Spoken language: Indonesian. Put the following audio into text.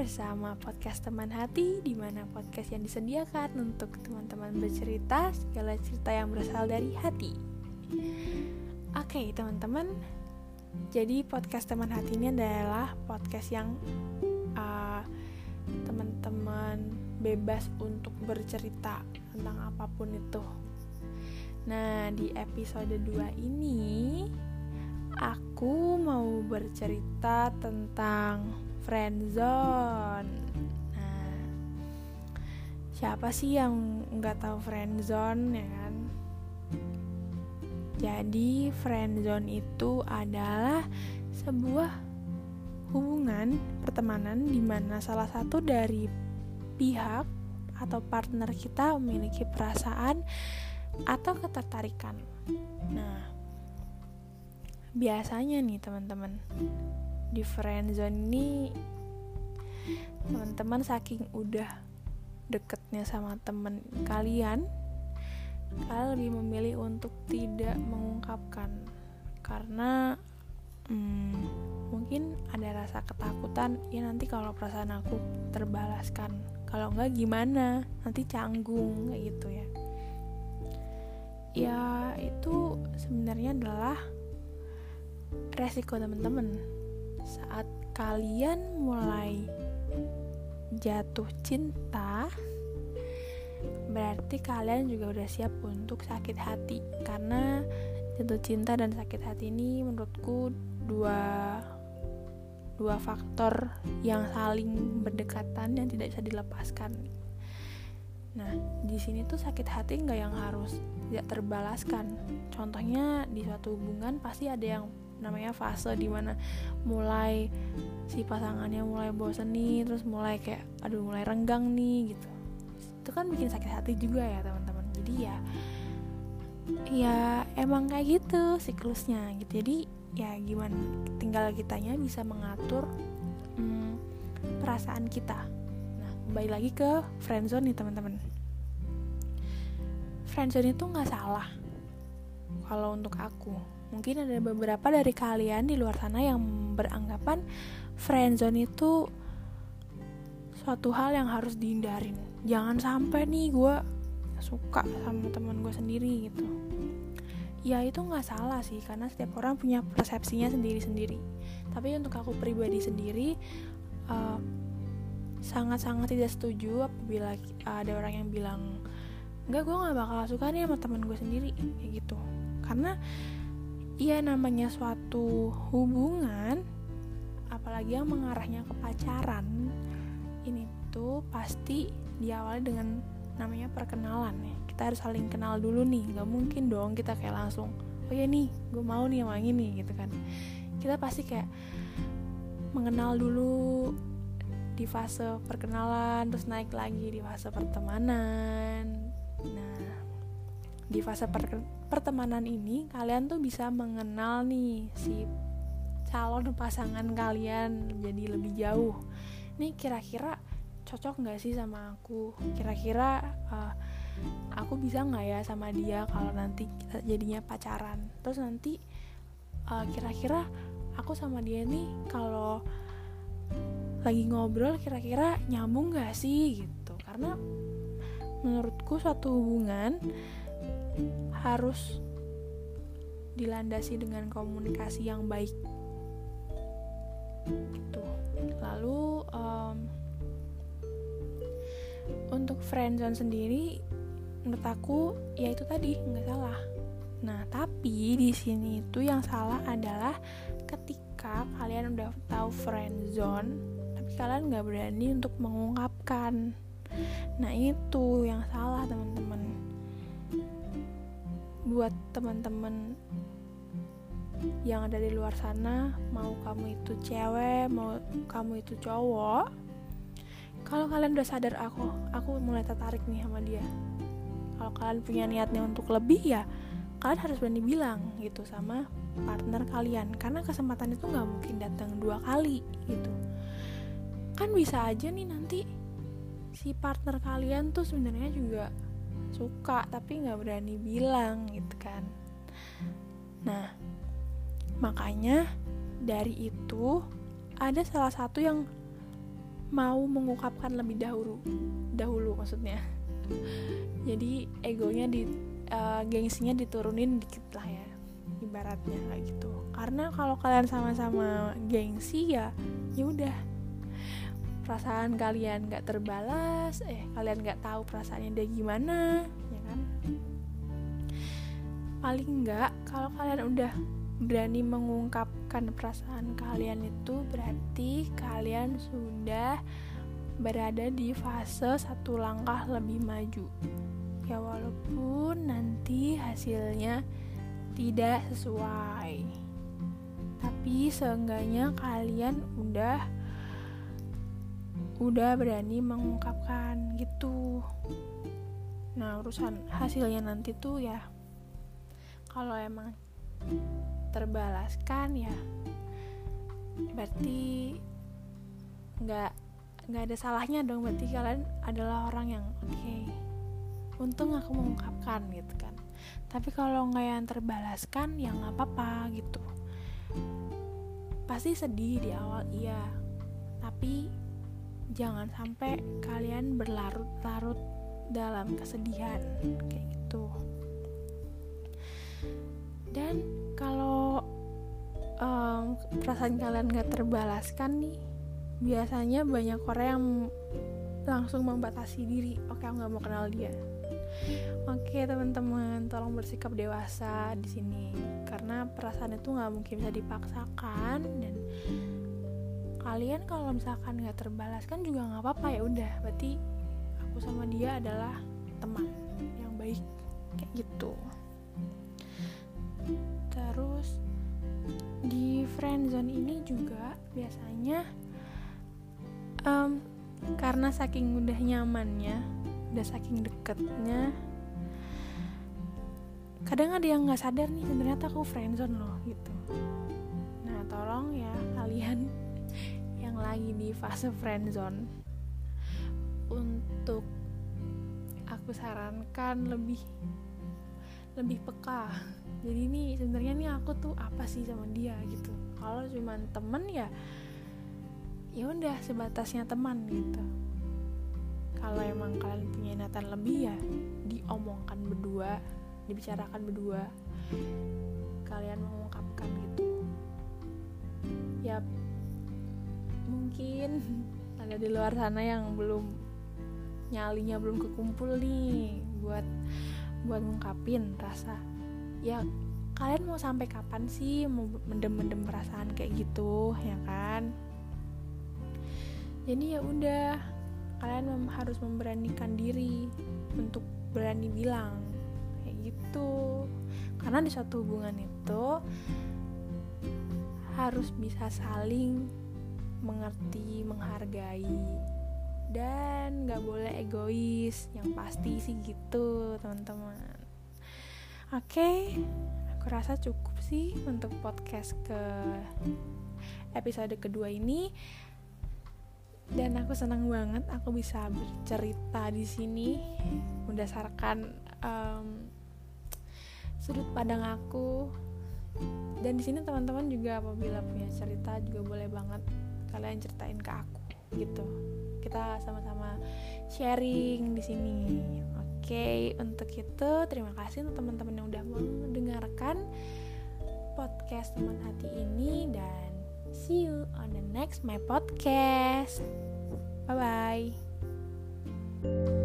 bersama podcast teman hati di mana podcast yang disediakan untuk teman-teman bercerita segala cerita yang berasal dari hati. Oke, okay, teman-teman. Jadi podcast teman hati ini adalah podcast yang uh, teman-teman bebas untuk bercerita tentang apa pun itu. Nah, di episode 2 ini bercerita tentang friendzone. Nah, siapa sih yang nggak tahu friendzone ya kan? Jadi friendzone itu adalah sebuah hubungan pertemanan di mana salah satu dari pihak atau partner kita memiliki perasaan atau ketertarikan. Nah, biasanya nih teman-teman. Di friendzone ini teman-teman saking udah deketnya sama temen kalian kalian lebih memilih untuk tidak mengungkapkan. Karena hmm, mungkin ada rasa ketakutan ya nanti kalau perasaan aku terbalaskan kalau enggak gimana? Nanti canggung kayak gitu ya. Ya itu sebenarnya adalah resiko teman-teman. Saat kalian mulai jatuh cinta berarti kalian juga udah siap untuk sakit hati. Karena jatuh cinta dan sakit hati ini menurutku dua dua faktor yang saling berdekatan yang tidak bisa dilepaskan. Nah di sini tuh sakit hati nggak yang harus tidak terbalaskan. Contohnya di suatu hubungan pasti ada yang namanya fase di mana mulai si pasangannya mulai bosen nih terus mulai kayak aduh mulai renggang nih gitu. Itu kan bikin sakit hati juga ya teman-teman. Jadi ya ya emang kayak gitu siklusnya gitu. Jadi ya gimana tinggal kitanya bisa mengatur hmm, perasaan kita. Nah kembali lagi ke friendzone nih teman-teman. Friendzone itu nggak salah kalau untuk aku Mungkin ada beberapa dari kalian di luar sana yang beranggapan friendzone itu suatu hal yang harus dihindarin. Jangan sampai nih gue suka sama teman gue sendiri gitu. Ya itu nggak salah sih karena setiap orang punya persepsinya sendiri-sendiri. Tapi untuk aku pribadi sendiri eh, sangat-sangat tidak setuju apabila ada orang yang bilang enggak gue nggak bakal suka nih sama teman gue sendiri kayak gitu karena ya namanya suatu hubungan apalagi yang mengarahnya ke pacaran ini tuh pasti diawali dengan namanya perkenalan ya. Kita harus saling kenal dulu nih nggak mungkin dong kita kayak langsung oh ya nih gue mau nih sama ini gitu kan. Kita pasti kayak mengenal dulu di fase perkenalan terus naik lagi di fase pertemanan. Nah di fase per pertemanan ini kalian tuh bisa mengenal nih si calon pasangan kalian jadi lebih jauh. Nih kira-kira cocok nggak sih sama aku? Kira-kira uh, aku bisa nggak ya sama dia kalau nanti kita jadinya pacaran? Terus nanti uh, kira-kira aku sama dia nih kalau lagi ngobrol kira-kira nyambung gak sih gitu? Karena menurutku suatu hubungan harus dilandasi dengan komunikasi yang baik. Gitu. Lalu um, untuk friendzone sendiri menurut aku ya itu tadi nggak salah. Nah tapi di sini itu yang salah adalah ketika kalian udah tahu friendzone tapi kalian nggak berani untuk mengungkapkan. Nah itu yang salah teman-teman buat teman-teman yang ada di luar sana mau kamu itu cewek mau kamu itu cowok kalau kalian udah sadar aku aku mulai tertarik nih sama dia. Kalau kalian punya niatnya untuk lebih ya kalian harus berani bilang gitu sama partner kalian. Karena kesempatan itu nggak mungkin datang dua kali gitu. Kan bisa aja nih nanti si partner kalian tuh sebenarnya juga suka tapi nggak berani bilang gitu kan. Nah makanya dari itu ada salah satu yang mau mengungkapkan lebih dahulu dahulu maksudnya. Jadi egonya di uh, gengsinya diturunin dikit lah ya ibaratnya kayak gitu. Karena kalau kalian sama-sama gengsi ya ya udah perasaan kalian nggak terbalas eh kalian nggak tahu perasaannya dia gimana ya kan? Paling nggak kalau kalian udah berani mengungkapkan perasaan kalian itu berarti kalian sudah berada di fase satu langkah lebih maju. Ya walaupun nanti hasilnya tidak sesuai. Tapi seenggaknya kalian udah udah berani mengungkapkan gitu. Nah urusan hasilnya nanti tuh ya kalau emang terbalaskan ya berarti nggak nggak ada salahnya dong. Berarti kalian adalah orang yang oke okay, untung aku mengungkapkan gitu kan. Tapi kalau nggak yang terbalaskan ya nggak apa-apa gitu. Pasti sedih di awal iya. Tapi jangan sampai kalian berlarut-larut dalam kesedihan kayak gitu. Dan kalau um, perasaan kalian gak terbalaskan nih biasanya banyak orang yang langsung membatasi diri. Oke aku nggak mau kenal dia. Oke teman-teman tolong bersikap dewasa di sini. Karena perasaan itu nggak mungkin bisa dipaksakan dan kalian kalau misalkan nggak terbalaskan juga nggak apa-apa ya udah. Berarti aku sama dia adalah teman yang baik kayak gitu. Terus di friendzone ini juga biasanya um, karena saking udah nyamannya udah saking deketnya kadang ada yang nggak sadar nih ternyata aku friendzone loh gitu. Nah tolong ya kalian lagi di fase friendzone untuk aku sarankan lebih lebih peka. Jadi ini sebenarnya nih aku tuh apa sih sama dia gitu. Kalau cuma temen ya ya udah sebatasnya teman gitu. Kalau emang kalian punya niatan lebih ya diomongkan berdua dibicarakan berdua. Kalian mengungkapkan mungkin ada di luar sana yang belum nyalinya belum kekumpul nih buat buat ngungkapin rasa. Ya kalian mau sampai kapan sih mau mendem-mendem perasaan kayak gitu ya kan? Jadi ya udah kalian mem harus memberanikan diri untuk berani bilang kayak gitu. Karena di suatu hubungan itu harus bisa saling mengerti menghargai dan nggak boleh egois yang pasti sih gitu teman-teman Oke, okay, aku rasa cukup sih untuk podcast ke episode kedua ini. Dan aku senang banget aku bisa bercerita di sini berdasarkan um, sudut pandang aku. Dan di sini teman-teman juga apabila punya cerita juga boleh banget kalian ceritain ke aku gitu. Kita sama-sama sharing di sini okay, untuk itu terima kasih untuk teman-teman yang udah mendengarkan podcast teman hati ini dan see you on the next my podcast. Bye bye.